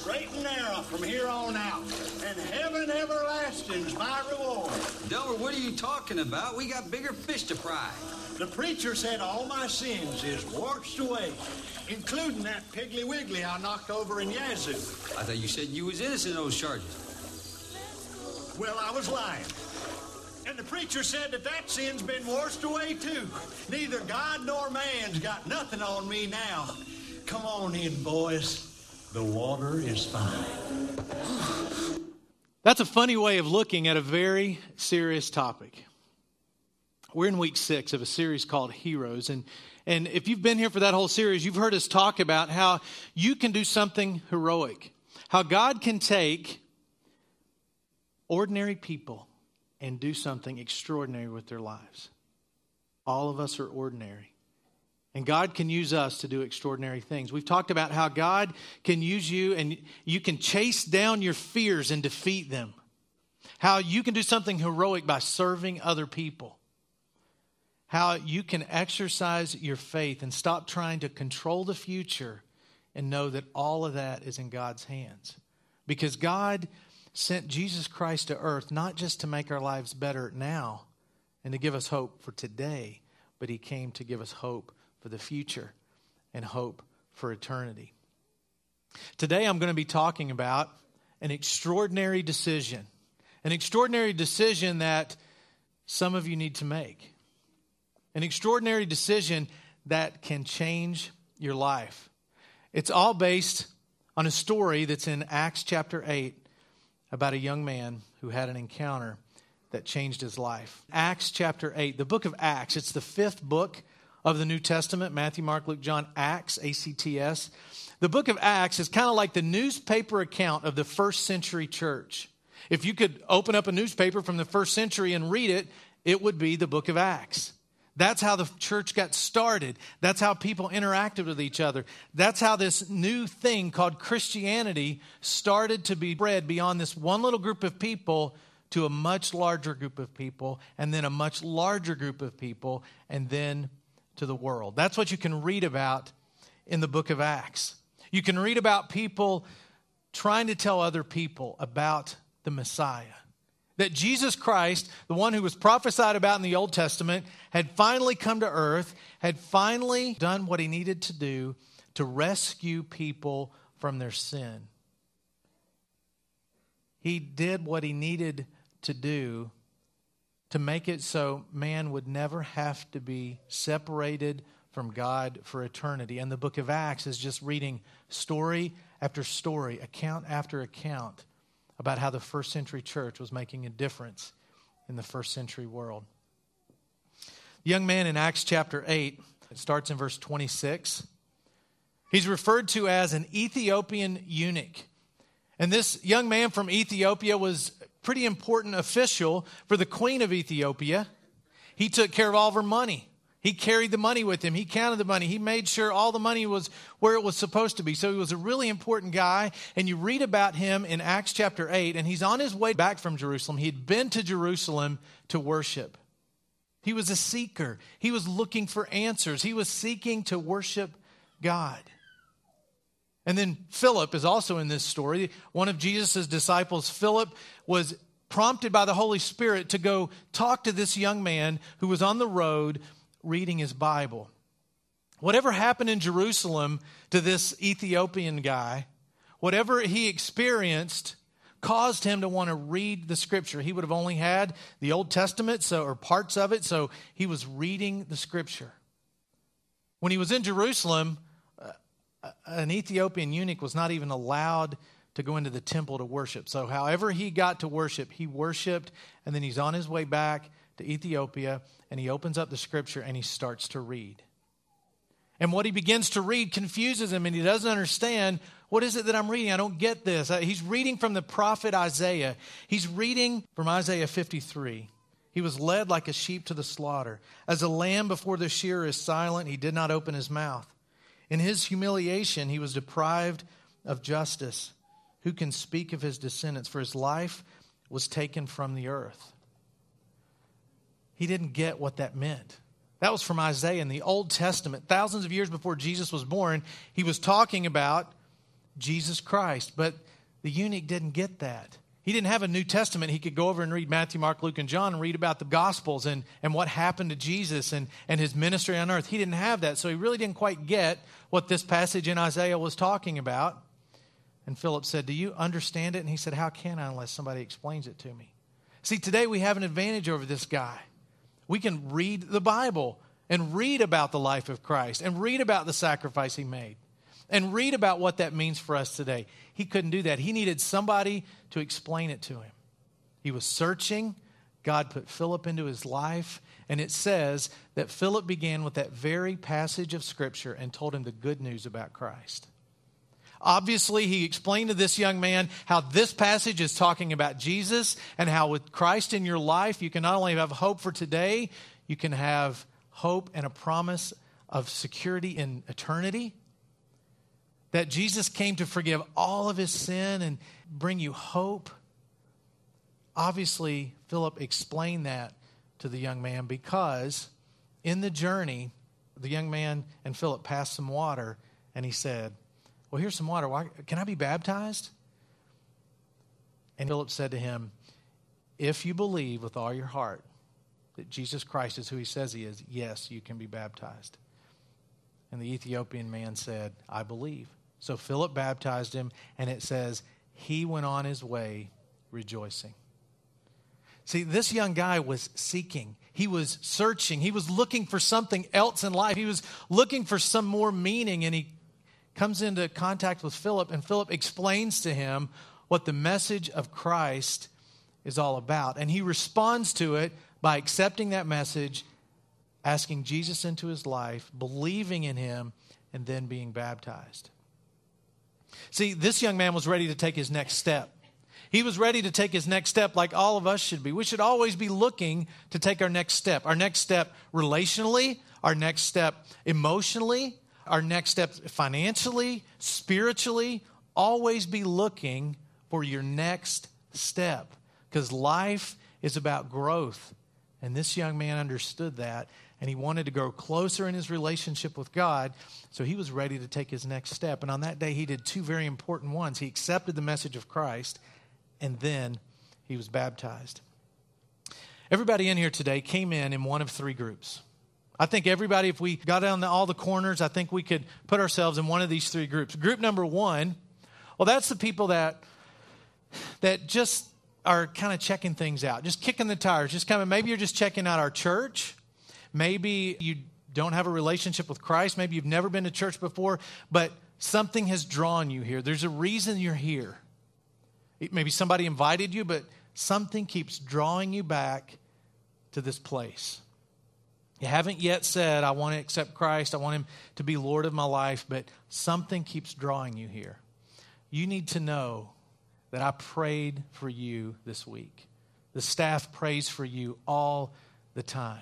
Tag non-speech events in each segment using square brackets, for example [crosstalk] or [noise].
straight and narrow from here on out. And heaven everlasting's my reward. Delbert, what are you talking about? We got bigger fish to fry. The preacher said all my sins is washed away, including that Piggly Wiggly I knocked over in Yazoo. I thought you said you was innocent of those charges. Well, I was lying. And the preacher said that that sin's been washed away too. Neither God nor man's got nothing on me now. Come on in, boys. The water is fine. That's a funny way of looking at a very serious topic. We're in week six of a series called Heroes. And, and if you've been here for that whole series, you've heard us talk about how you can do something heroic, how God can take ordinary people and do something extraordinary with their lives. All of us are ordinary. And God can use us to do extraordinary things. We've talked about how God can use you and you can chase down your fears and defeat them. How you can do something heroic by serving other people. How you can exercise your faith and stop trying to control the future and know that all of that is in God's hands. Because God sent Jesus Christ to earth not just to make our lives better now and to give us hope for today, but He came to give us hope for the future and hope for eternity. Today, I'm going to be talking about an extraordinary decision, an extraordinary decision that some of you need to make, an extraordinary decision that can change your life. It's all based on a story that's in Acts chapter 8 about a young man who had an encounter that changed his life. Acts chapter 8, the book of Acts, it's the fifth book of the New Testament Matthew, Mark, Luke, John, Acts, A C T S. The book of Acts is kind of like the newspaper account of the first century church. If you could open up a newspaper from the first century and read it, it would be the book of Acts. That's how the church got started. That's how people interacted with each other. That's how this new thing called Christianity started to be spread beyond this one little group of people to a much larger group of people, and then a much larger group of people, and then to the world. That's what you can read about in the book of Acts. You can read about people trying to tell other people about the Messiah. That Jesus Christ, the one who was prophesied about in the Old Testament, had finally come to earth, had finally done what he needed to do to rescue people from their sin. He did what he needed to do to make it so man would never have to be separated from God for eternity. And the book of Acts is just reading story after story, account after account about how the first century church was making a difference in the first century world. The young man in Acts chapter 8, it starts in verse 26. He's referred to as an Ethiopian eunuch. And this young man from Ethiopia was pretty important official for the queen of Ethiopia. He took care of all of her money. He carried the money with him. He counted the money. He made sure all the money was where it was supposed to be. So he was a really important guy. And you read about him in Acts chapter 8, and he's on his way back from Jerusalem. He'd been to Jerusalem to worship. He was a seeker. He was looking for answers. He was seeking to worship God. And then Philip is also in this story. One of Jesus' disciples, Philip, was prompted by the Holy Spirit to go talk to this young man who was on the road reading his Bible. Whatever happened in Jerusalem to this Ethiopian guy, whatever he experienced, caused him to want to read the scripture. He would have only had the Old Testament so or parts of it, so he was reading the scripture. When he was in Jerusalem, an Ethiopian eunuch was not even allowed to go into the temple to worship. So, however, he got to worship, he worshiped, and then he's on his way back to Ethiopia, and he opens up the scripture and he starts to read. And what he begins to read confuses him, and he doesn't understand what is it that I'm reading? I don't get this. Uh, he's reading from the prophet Isaiah. He's reading from Isaiah 53. He was led like a sheep to the slaughter. As a lamb before the shearer is silent, he did not open his mouth. In his humiliation, he was deprived of justice. Who can speak of his descendants? For his life was taken from the earth. He didn't get what that meant. That was from Isaiah in the Old Testament. Thousands of years before Jesus was born, he was talking about Jesus Christ. But the eunuch didn't get that. He didn't have a New Testament. He could go over and read Matthew, Mark, Luke, and John and read about the Gospels and, and what happened to Jesus and, and his ministry on earth. He didn't have that, so he really didn't quite get what this passage in Isaiah was talking about. And Philip said, Do you understand it? And he said, How can I unless somebody explains it to me? See, today we have an advantage over this guy. We can read the Bible and read about the life of Christ and read about the sacrifice he made and read about what that means for us today. He couldn't do that. He needed somebody to explain it to him. He was searching. God put Philip into his life. And it says that Philip began with that very passage of Scripture and told him the good news about Christ. Obviously, he explained to this young man how this passage is talking about Jesus and how with Christ in your life, you can not only have hope for today, you can have hope and a promise of security in eternity that Jesus came to forgive all of his sin and bring you hope. Obviously, Philip explained that to the young man because in the journey, the young man and Philip passed some water and he said, Well, here's some water. Why, can I be baptized? And Philip said to him, If you believe with all your heart that Jesus Christ is who he says he is, yes, you can be baptized. And the Ethiopian man said, I believe. So Philip baptized him, and it says, he went on his way rejoicing. See, this young guy was seeking. He was searching. He was looking for something else in life. He was looking for some more meaning, and he comes into contact with Philip, and Philip explains to him what the message of Christ is all about. And he responds to it by accepting that message, asking Jesus into his life, believing in him, and then being baptized. See, this young man was ready to take his next step. He was ready to take his next step like all of us should be. We should always be looking to take our next step. Our next step relationally, our next step emotionally, our next step financially, spiritually. Always be looking for your next step because life is about growth. And this young man understood that and he wanted to grow closer in his relationship with God, so he was ready to take his next step. And on that day, he did two very important ones. He accepted the message of Christ, and then he was baptized. Everybody in here today came in in one of three groups. I think everybody, if we got down to all the corners, I think we could put ourselves in one of these three groups. Group number one, well, that's the people that that just are kind of checking things out, just kicking the tires, just coming. maybe you're just checking out our church, Maybe you don't have a relationship with Christ. Maybe you've never been to church before, but something has drawn you here. There's a reason you're here. Maybe somebody invited you, but something keeps drawing you back to this place. You haven't yet said, I want to accept Christ, I want Him to be Lord of my life, but something keeps drawing you here. You need to know that I prayed for you this week. The staff prays for you all the time.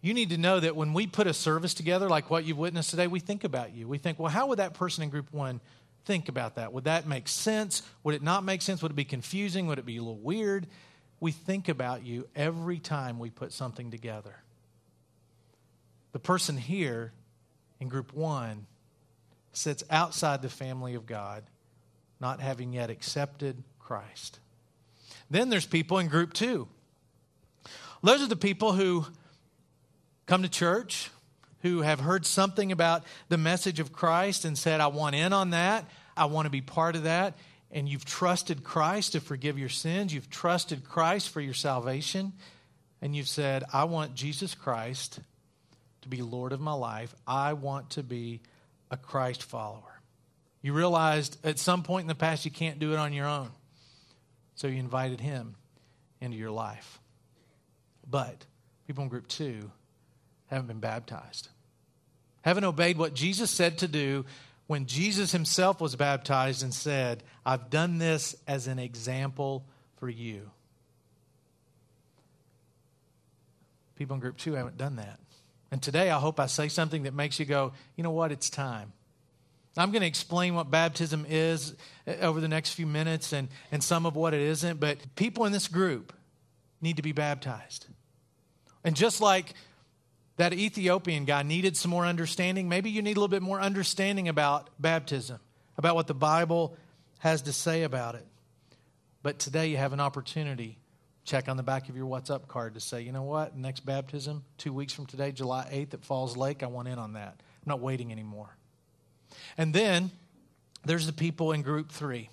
You need to know that when we put a service together like what you've witnessed today, we think about you. We think, well, how would that person in group one think about that? Would that make sense? Would it not make sense? Would it be confusing? Would it be a little weird? We think about you every time we put something together. The person here in group one sits outside the family of God, not having yet accepted Christ. Then there's people in group two. Those are the people who come to church, who have heard something about the message of Christ and said, I want in on that, I want to be part of that, and you've trusted Christ to forgive your sins, you've trusted Christ for your salvation, and you've said, I want Jesus Christ to be Lord of my life, I want to be a Christ follower. You realized at some point in the past you can't do it on your own. So you invited him into your life. But people in group two haven't been baptized. haven't obeyed what Jesus said to do when Jesus himself was baptized and said, I've done this as an example for you. People in group two haven't done that. And today I hope I say something that makes you go, you know what, it's time. I'm going to explain what baptism is uh, over the next few minutes and, and some of what it isn't, but people in this group need to be baptized. And just like that Ethiopian guy needed some more understanding, maybe you need a little bit more understanding about baptism, about what the Bible has to say about it. But today you have an opportunity. Check on the back of your What's Up card to say, you know what, next baptism, two weeks from today, July 8th at Falls Lake, I want in on that. I'm not waiting anymore. And then there's the people in group three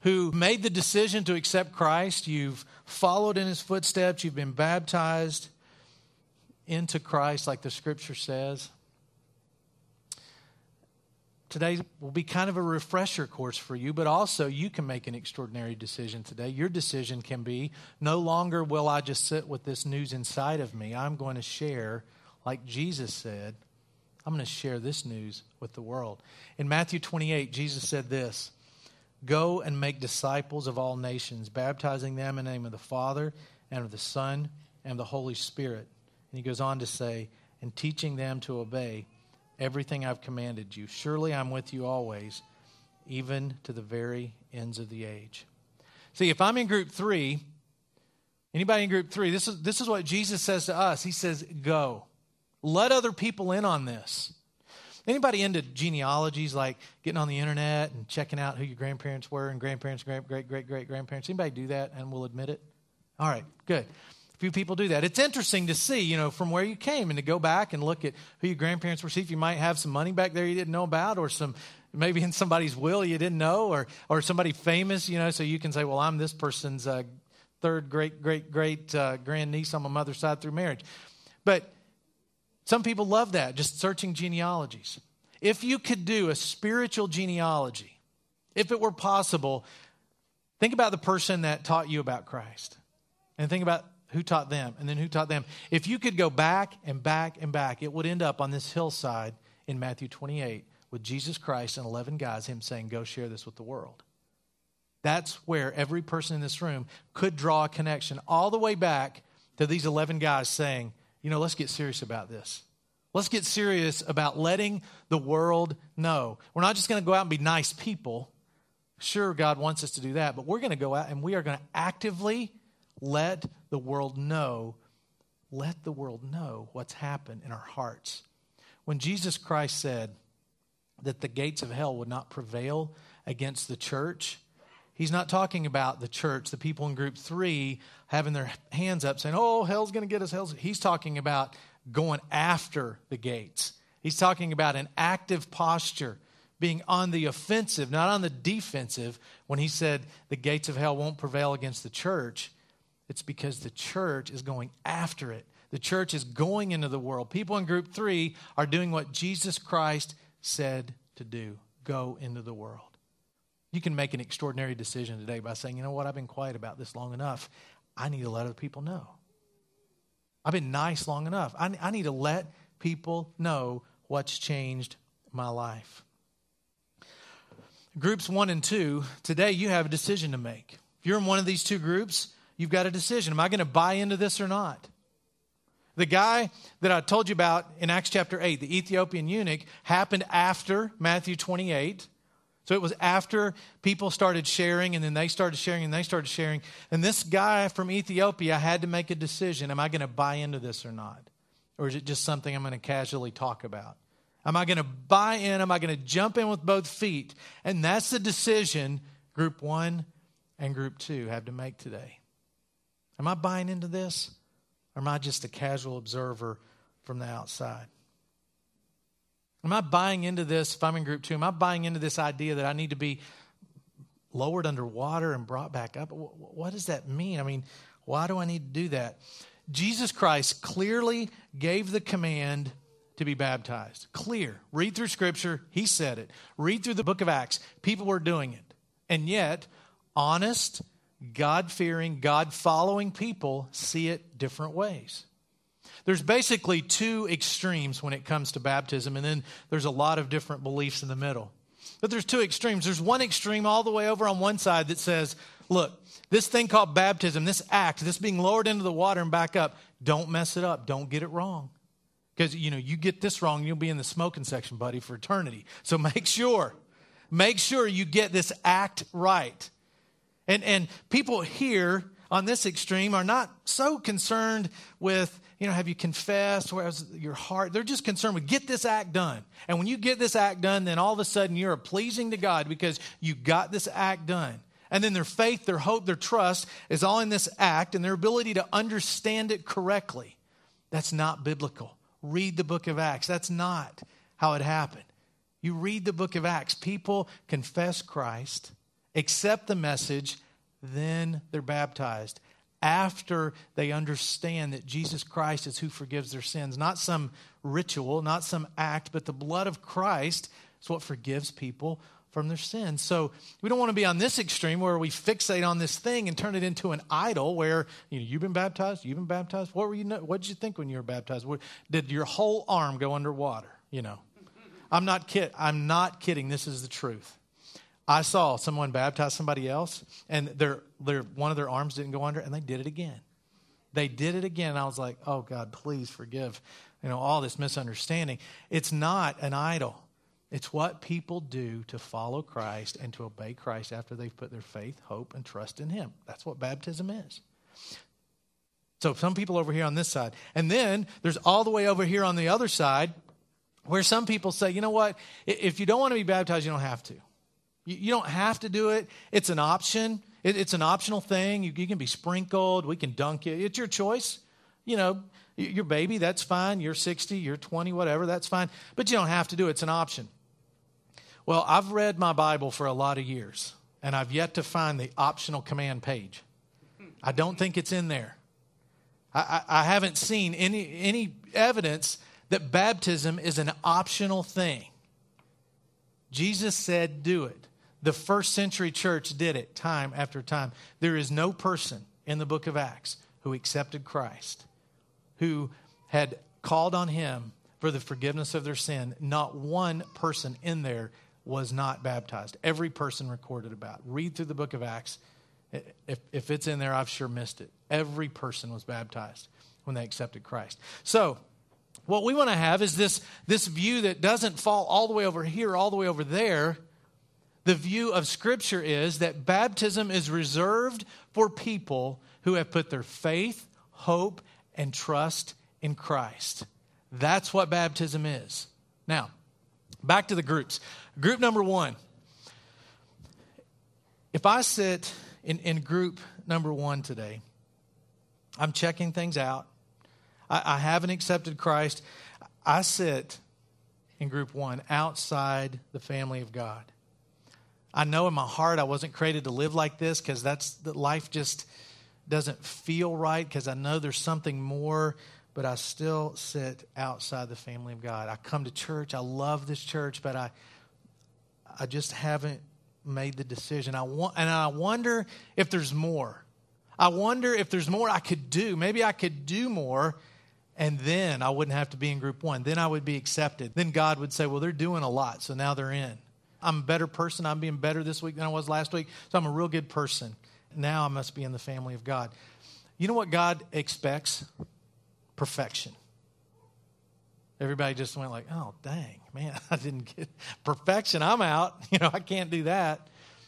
who made the decision to accept Christ. You've followed in his footsteps, you've been baptized into Christ, like the scripture says. Today will be kind of a refresher course for you, but also you can make an extraordinary decision today. Your decision can be no longer will I just sit with this news inside of me. I'm going to share, like Jesus said, I'm going to share this news with the world. In Matthew 28, Jesus said this Go and make disciples of all nations, baptizing them in the name of the Father and of the Son and of the Holy Spirit. And he goes on to say, and teaching them to obey everything I've commanded you. Surely I'm with you always, even to the very ends of the age. See, if I'm in group three, anybody in group three, this is, this is what Jesus says to us. He says, Go. Let other people in on this. Anybody into genealogies, like getting on the internet and checking out who your grandparents were and grandparents, great, great, great, great grandparents? Anybody do that and will admit it? All right, good. Few people do that. It's interesting to see, you know, from where you came and to go back and look at who your grandparents were. See if you might have some money back there you didn't know about, or some maybe in somebody's will you didn't know, or or somebody famous, you know, so you can say, well, I'm this person's uh, third great great great uh, grandniece on my mother's side through marriage. But some people love that, just searching genealogies. If you could do a spiritual genealogy, if it were possible, think about the person that taught you about Christ and think about who taught them and then who taught them. If you could go back and back and back, it would end up on this hillside in Matthew 28 with Jesus Christ and 11 guys, him saying, Go share this with the world. That's where every person in this room could draw a connection all the way back to these 11 guys saying, you know, let's get serious about this. Let's get serious about letting the world know. We're not just going to go out and be nice people. Sure, God wants us to do that, but we're going to go out and we are going to actively let the world know, let the world know what's happened in our hearts. When Jesus Christ said that the gates of hell would not prevail against the church, He's not talking about the church, the people in group three having their hands up saying, oh, hell's going to get us. Hell's. He's talking about going after the gates. He's talking about an active posture, being on the offensive, not on the defensive. When he said the gates of hell won't prevail against the church, it's because the church is going after it. The church is going into the world. People in group three are doing what Jesus Christ said to do go into the world. You can make an extraordinary decision today by saying, you know what, I've been quiet about this long enough. I need to let other people know. I've been nice long enough. I, I need to let people know what's changed my life. Groups one and two, today you have a decision to make. If you're in one of these two groups, you've got a decision. Am I going to buy into this or not? The guy that I told you about in Acts chapter 8, the Ethiopian eunuch, happened after Matthew 28. So it was after people started sharing, and then they started sharing, and they started sharing. And this guy from Ethiopia had to make a decision Am I going to buy into this or not? Or is it just something I'm going to casually talk about? Am I going to buy in? Am I going to jump in with both feet? And that's the decision group one and group two have to make today. Am I buying into this? Or am I just a casual observer from the outside? Am I buying into this if I'm in group two? Am I buying into this idea that I need to be lowered underwater and brought back up? What does that mean? I mean, why do I need to do that? Jesus Christ clearly gave the command to be baptized. Clear. Read through Scripture. He said it. Read through the book of Acts. People were doing it. And yet, honest, God fearing, God following people see it different ways. there's basically two extremes when it comes to baptism, and then there's a lot of different beliefs in the middle. But there's two extremes. There's one extreme all the way over on one side that says, look, this thing called baptism, this act, this being lowered into the water and back up, don't mess it up. Don't get it wrong. Because, you know, you get this wrong, you'll be in the smoking section, buddy, for eternity. So [laughs] make sure, make sure you get this act right. And, and people here on this extreme are not so concerned with, you know, have you confessed? Where's your heart? They're just concerned with get this act done. And when you get this act done, then all of a sudden you're pleasing to God because you got this act done. And then their faith, their hope, their trust is all in this act and their ability to understand it correctly. That's not biblical. Read the book of Acts. That's not how it happened. You read the book of Acts, people confess Christ, accept the message, then they're baptized after they understand that Jesus Christ is who forgives their sins. Not some ritual, not some act, but the blood of Christ is what forgives people from their sins. So we don't want to be on this extreme where we fixate on this thing and turn it into an idol where you know you've been baptized, you've been baptized. What were you what did you think when you were baptized? Did your whole arm go underwater, you know? I'm not kid I'm not kidding. This is the truth. I saw someone baptize somebody else and their their one of their arms didn't go under and they did it again. They did it again. And I was like, "Oh God, please forgive, you know, all this misunderstanding. It's not an idol. It's what people do to follow Christ and to obey Christ after they've put their faith, hope, and trust in Him. That's what baptism is. So, some people over here on this side. And then there's all the way over here on the other side where some people say, you know what? If you don't want to be baptized, you don't have to. You don't have to do it, it's an option. It's an optional thing. You can be sprinkled, we can dunk you. It's your choice. You know, your baby, that's fine. You're 60, you're 20, whatever, that's fine. But you don't have to do it, it's an option. Well, I've read my Bible for a lot of years, and I've yet to find the optional command page. I don't think it's in there. I, I, I haven't seen any, any evidence that baptism is an optional thing. Jesus said, do it. The first century church did it time after time. There is no person in the book of Acts who accepted Christ, who had called on him for the forgiveness of their sin. Not one person in there was not baptized. Every person recorded about. Read through the book of Acts. If, if it's in there, I've sure missed it. Every person was baptized when they accepted Christ. So, what we want to have is this, this view that doesn't fall all the way over here, all the way over there. The view of Scripture is that baptism is reserved for people who have put their faith, hope, and trust in Christ. That's what baptism is. Now, back to the groups. Group number one. If I sit in, in group number one today, I'm checking things out. I, I haven't accepted Christ. I sit in group one outside the family of God. I know in my heart I wasn't created to live like this because that's the life just doesn't feel right because I know there's something more, but I still sit outside the family of God. I come to church. I love this church, but I I just haven't made the decision. I want, and I wonder if there's more. I wonder if there's more I could do. Maybe I could do more, and then I wouldn't have to be in group one. Then I would be accepted. Then God would say, Well, they're doing a lot, so now they're in. I'm a better person. I'm being better this week than I was last week, so I'm a real good person. Now I must be in the family of God. You know what God expects? Perfection. Everybody just went like, "Oh, dang, man, [laughs] I didn't get perfection. I'm out. [laughs] You know, I can't do that."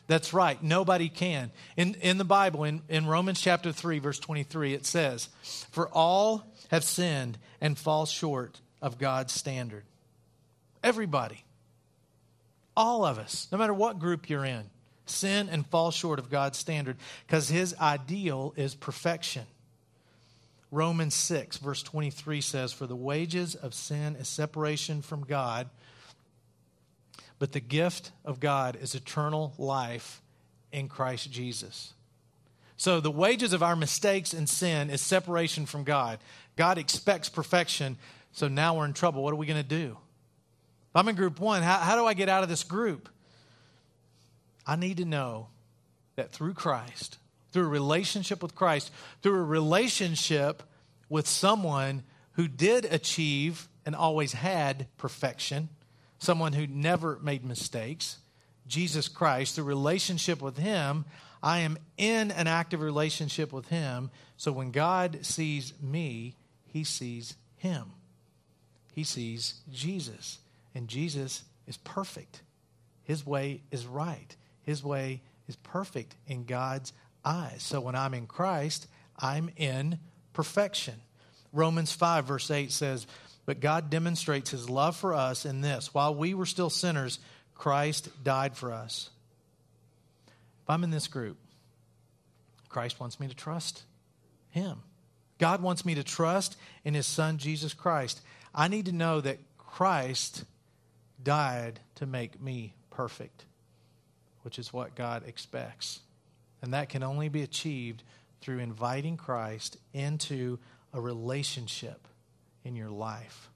That's right. Nobody can. In in the Bible in in Romans chapter 3 verse 23 it says, "For all have sinned and fall short of God's standard." Everybody. All of us, no matter what group you're in, sin and fall short of God's standard because his ideal is perfection. Romans 6, verse 23 says, For the wages of sin is separation from God, but the gift of God is eternal life in Christ Jesus. So the wages of our mistakes and sin is separation from God. God expects perfection, so now we're in trouble. What are we going to do? I'm in group one, how, how do I get out of this group? I need to know that through Christ, through a relationship with Christ, through a relationship with someone who did achieve and always had perfection, someone who never made mistakes, Jesus Christ, the relationship with Him, I am in an active relationship with Him. So when God sees me, He sees Him. He sees Jesus. And Jesus is perfect. His way is right. His way is perfect in God's eyes. So when I'm in Christ, I'm in perfection. Romans 5, verse 8 says, But God demonstrates his love for us in this while we were still sinners, Christ died for us. If I'm in this group, Christ wants me to trust him. God wants me to trust in his son, Jesus Christ. I need to know that Christ died to make me perfect, which is what God expects. And that can only be achieved through inviting Christ into a relationship in your life.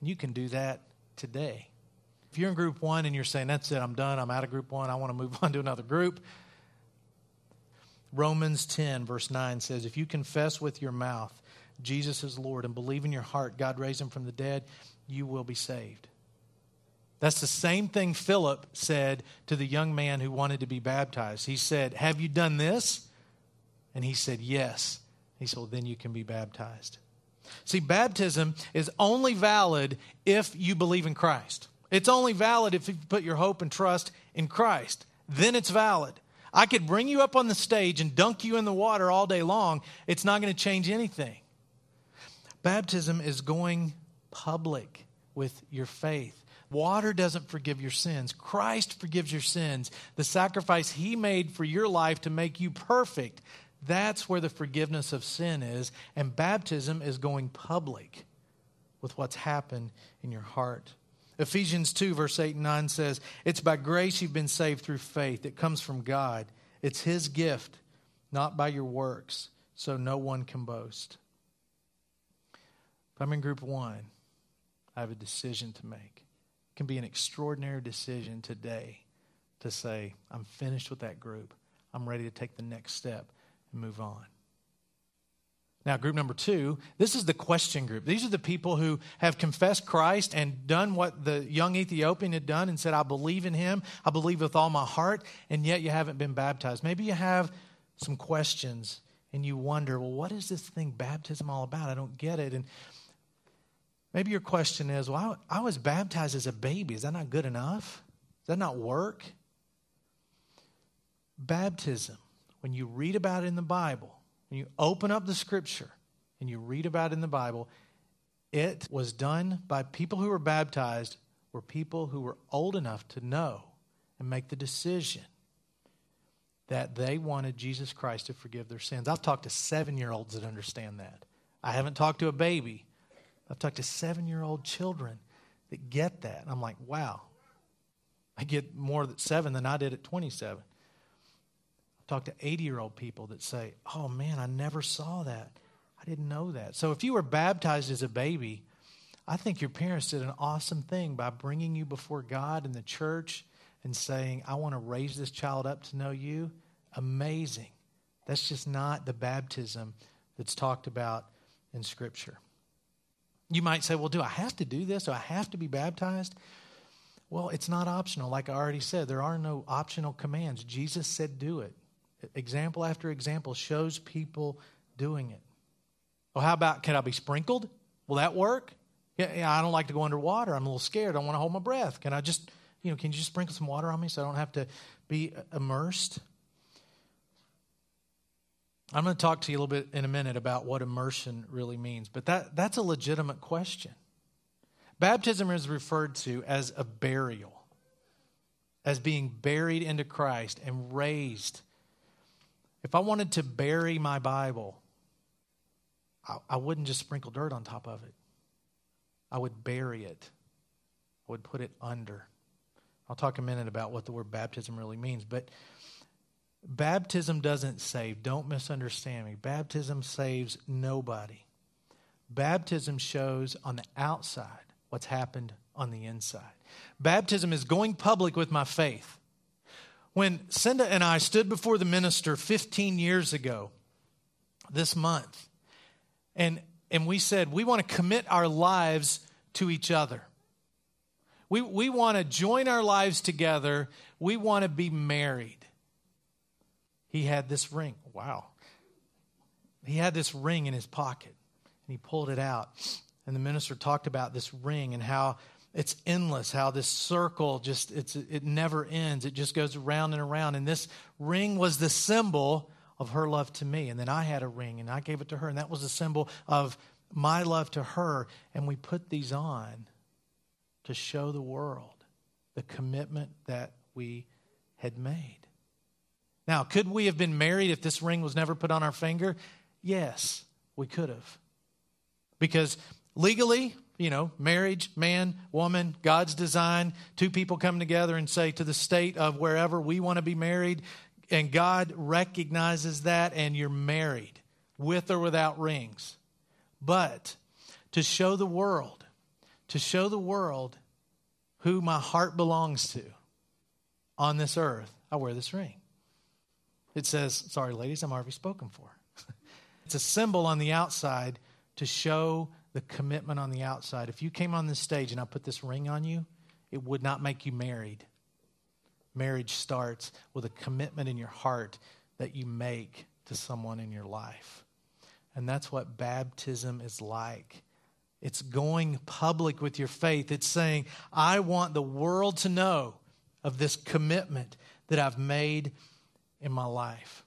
And you can do that today. If you're in group one and you're saying, That's it, I'm done, I'm out of group one, I want to move [laughs] on to another group. Romans 10, verse 9 says, If you confess with your mouth Jesus is Lord and believe in your heart God raised him from the dead, you will be saved. That's the same thing Philip said to the young man who wanted to be baptized. He said, Have you done this? And he said, Yes. He said, Well, then you can be baptized. See, baptism is only valid if you believe in Christ. It's only valid if you put your hope and trust in Christ. Then it's valid. I could bring you up on the stage and dunk you in the water all day long. It's not going to change anything. Baptism is going public with your faith. Water doesn't forgive your sins. Christ forgives your sins. The sacrifice he made for your life to make you perfect, that's where the forgiveness of sin is. And baptism is going public with what's happened in your heart. Ephesians 2, verse 8 and 9 says, It's by grace you've been saved through faith. It comes from God. It's His gift, not by your works, so no one can boast. If I'm in group one, I have a decision to make can be an extraordinary decision today to say, I'm finished with that group. I'm ready to take the next step and move on. Now, group number two, this is the question group. These are the people who have confessed Christ and done what the young Ethiopian had done and said, I believe in him. I believe with all my heart, and yet you haven't been baptized. Maybe you have some questions and you wonder, well, what is this thing, baptism, all about? I don't get it. And Maybe your question is, well, I, I was baptized as a baby. Is that not good enough? Does that not work? Baptism, when you read about it in the Bible, when you open up the scripture and you read about it in the Bible, it was done by people who were baptized were people who were old enough to know and make the decision that they wanted Jesus Christ to forgive their sins. I've talked to seven year olds that understand that. I haven't talked to a baby I've talked to seven year old children that get that. I'm like, wow. I get more at seven than I did at 27. I've talked to 80 year old people that say, oh man, I never saw that. I didn't know that. So if you were baptized as a baby, I think your parents did an awesome thing by bringing you before God and the church and saying, I want to raise this child up to know you. Amazing. That's just not the baptism that's talked about in Scripture. You might say, well, do I have to do this? Do I have to be baptized? Well, it's not optional. Like I already said, there are no optional commands. Jesus said, do it. Example after example shows people doing it. Well, how about can I be sprinkled? Will that work? Yeah, yeah, I don't like to go underwater. I'm a little scared. I don't want to hold my breath. Can I just, you know, can you just sprinkle some water on me so I don't have to be immersed? I'm going to talk to you a little bit in a minute about what immersion really means, but that, that's a legitimate question. Baptism is referred to as a burial, as being buried into Christ and raised. If I wanted to bury my Bible, I, I wouldn't just sprinkle dirt on top of it, I would bury it, I would put it under. I'll talk a minute about what the word baptism really means, but Baptism doesn't save. Don't misunderstand me. Baptism saves nobody. Baptism shows on the outside what's happened on the inside. Baptism is going public with my faith. When Cinda and I stood before the minister 15 years ago, this month, and and we said, we want to commit our lives to each other. We, we want to join our lives together. We want to be married. He had this ring. Wow. He had this ring in his pocket, and he pulled it out. And the minister talked about this ring and how it's endless, how this circle just it's it never ends. It just goes around and around. And this ring was the symbol of her love to me. And then I had a ring and I gave it to her, and that was a symbol of my love to her. And we put these on to show the world the commitment that we had made. Now, could we have been married if this ring was never put on our finger? Yes, we could have. Because legally, you know, marriage, man, woman, God's design, two people come together and say to the state of wherever we want to be married, and God recognizes that, and you're married with or without rings. But to show the world, to show the world who my heart belongs to on this earth, I wear this ring. It says, sorry, ladies, I'm already spoken for. [laughs] it's a symbol on the outside to show the commitment on the outside. If you came on this stage and I put this ring on you, it would not make you married. Marriage starts with a commitment in your heart that you make to someone in your life. And that's what baptism is like. It's going public with your faith. It's saying, I want the world to know of this commitment that I've made in my life.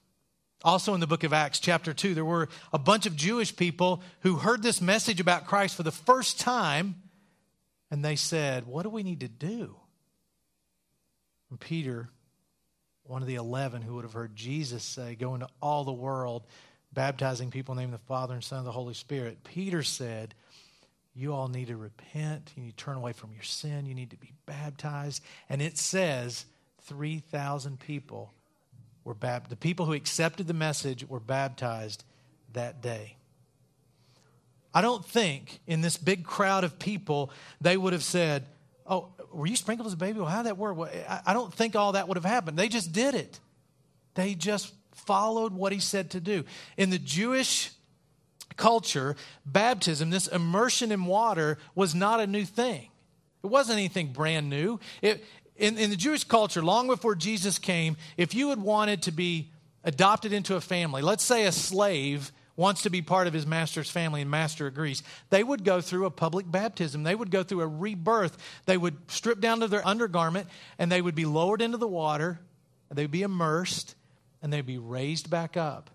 Also, in the book of Acts, chapter 2, there were a bunch of Jewish people who heard this message about Christ for the first time, and they said, What do we need to do? And Peter, one of the 11 who would have heard Jesus say, Go into all the world, baptizing people in the name of the Father and Son and the Holy Spirit, Peter said, You all need to repent. You need to turn away from your sin. You need to be baptized. And it says 3,000 people were. The people who accepted the message were baptized that day. I don't think in this big crowd of people they would have said, Oh, were you sprinkled as a baby? Well, how that work? Well, I don't think all that would have happened. They just did it. They just followed what he said to do. In the Jewish culture, baptism, this immersion in water, was not a new thing. It wasn't anything brand new. It, in, in the Jewish culture, long before Jesus came, if you had wanted to be adopted into a family, let's say a slave wants to be part of his master's family and master agrees, they would go through a public baptism. They would go through a rebirth. They would strip down to their undergarment and they would be lowered into the water. They would be immersed and they'd be raised back up.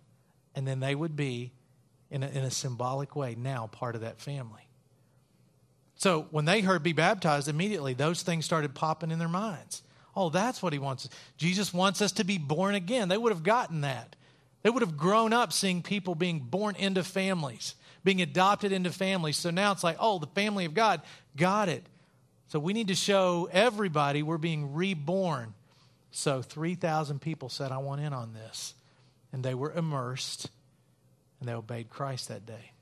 And then they would be, in a, in a symbolic way, now part of that family. So when they heard be baptized, immediately those things started popping in their minds. Oh, that's what he wants. Jesus wants us to be born again. They would have gotten that. They would have grown up seeing people being born into families, being adopted into families. So now it's like, oh, the family of God got it. So we need to show everybody we're being reborn. So 3,000 people said, I want in on this. And they were immersed and they obeyed Christ that day.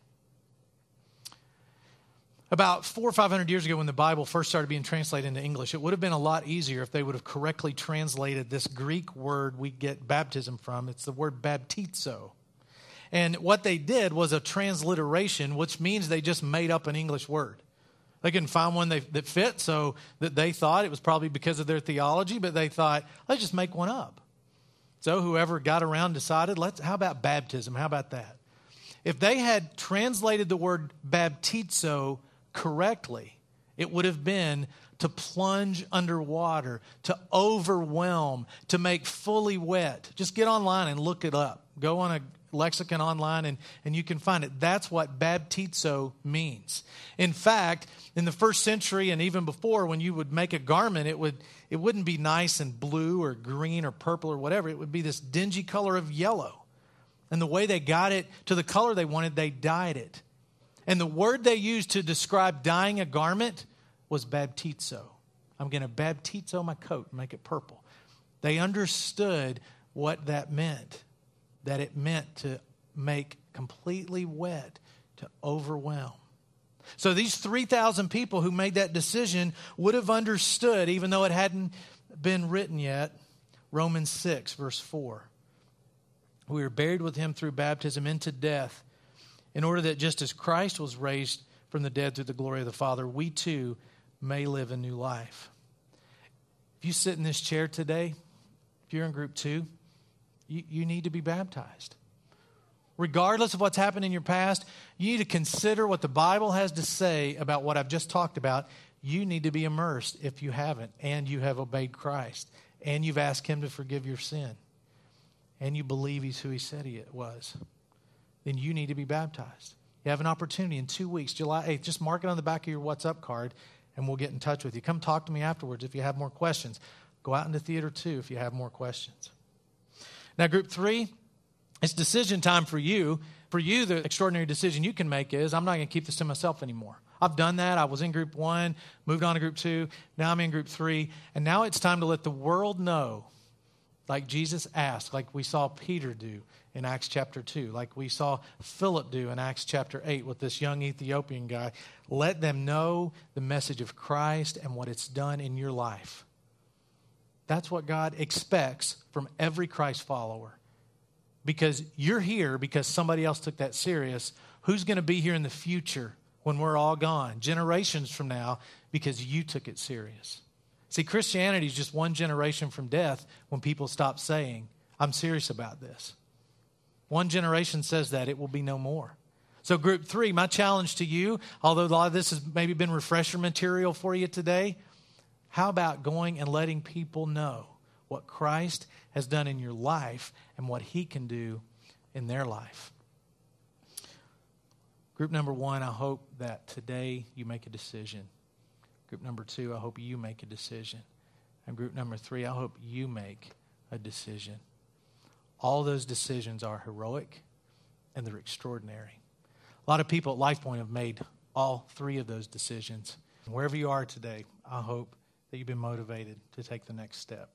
About four or five hundred years ago, when the Bible first started being translated into English, it would have been a lot easier if they would have correctly translated this Greek word we get baptism from. It's the word baptizo. And what they did was a transliteration, which means they just made up an English word. They couldn't find one that fit, so that they thought it was probably because of their theology, but they thought, let's just make one up. So whoever got around decided, let's how about baptism? How about that? If they had translated the word baptizo correctly, it would have been to plunge underwater, to overwhelm, to make fully wet. Just get online and look it up. Go on a lexicon online and, and you can find it. That's what baptizo means. In fact, in the first century and even before, when you would make a garment, it, would, it wouldn't be nice and blue or green or purple or whatever. It would be this dingy color of yellow. And the way they got it to the color they wanted, they dyed it. And the word they used to describe dyeing a garment was baptizo. I'm going to baptizo my coat and make it purple. They understood what that meant, that it meant to make completely wet, to overwhelm. So these 3,000 people who made that decision would have understood, even though it hadn't been written yet, Romans 6, verse 4. We were buried with him through baptism into death in order that just as Christ was raised from the dead through the glory of the Father, we too may live a new life. If you sit in this chair today, if you're in group two, you, you need to be baptized. Regardless of what's happened in your past, you need to consider what the Bible has to say about what I've just talked about. You need to be immersed if you haven't, and you have obeyed Christ, and you've asked Him to forgive your sin, and you believe He's who He said He was. Then you need to be baptized. You have an opportunity in two weeks, July 8th. Just mark it on the back of your WhatsApp card, and we'll get in touch with you. Come talk to me afterwards if you have more questions. Go out into theater two if you have more questions. Now, group three, it's decision time for you. For you, the extraordinary decision you can make is I'm not going to keep this to myself anymore. I've done that. I was in group one, moved on to group two. Now I'm in group three. And now it's time to let the world know, like Jesus asked, like we saw Peter do in Acts chapter 2, like we saw Philip do in Acts chapter 8 with this young Ethiopian guy. Let them know the message of Christ and what it's done in your life. That's what God expects from every Christ follower. Because you're here because somebody else took that serious. Who's going to be here in the future when we're all gone? Generations from now because you took it serious. See, Christianity is just one generation from death when people stop saying, I'm serious about this. One generation says that, it will be no more. So, group three, my challenge to you, although a lot of this has maybe been refresher material for you today, how about going and letting people know what Christ has done in your life and what he can do in their life? Group number one, I hope that today you make a decision. Group number two, I hope you make a decision. And group number three, I hope you make a decision. All those decisions are heroic and they're extraordinary. A lot of people at LifePoint have made all three of those decisions. Wherever you are today, I hope that you've been motivated to take the next step.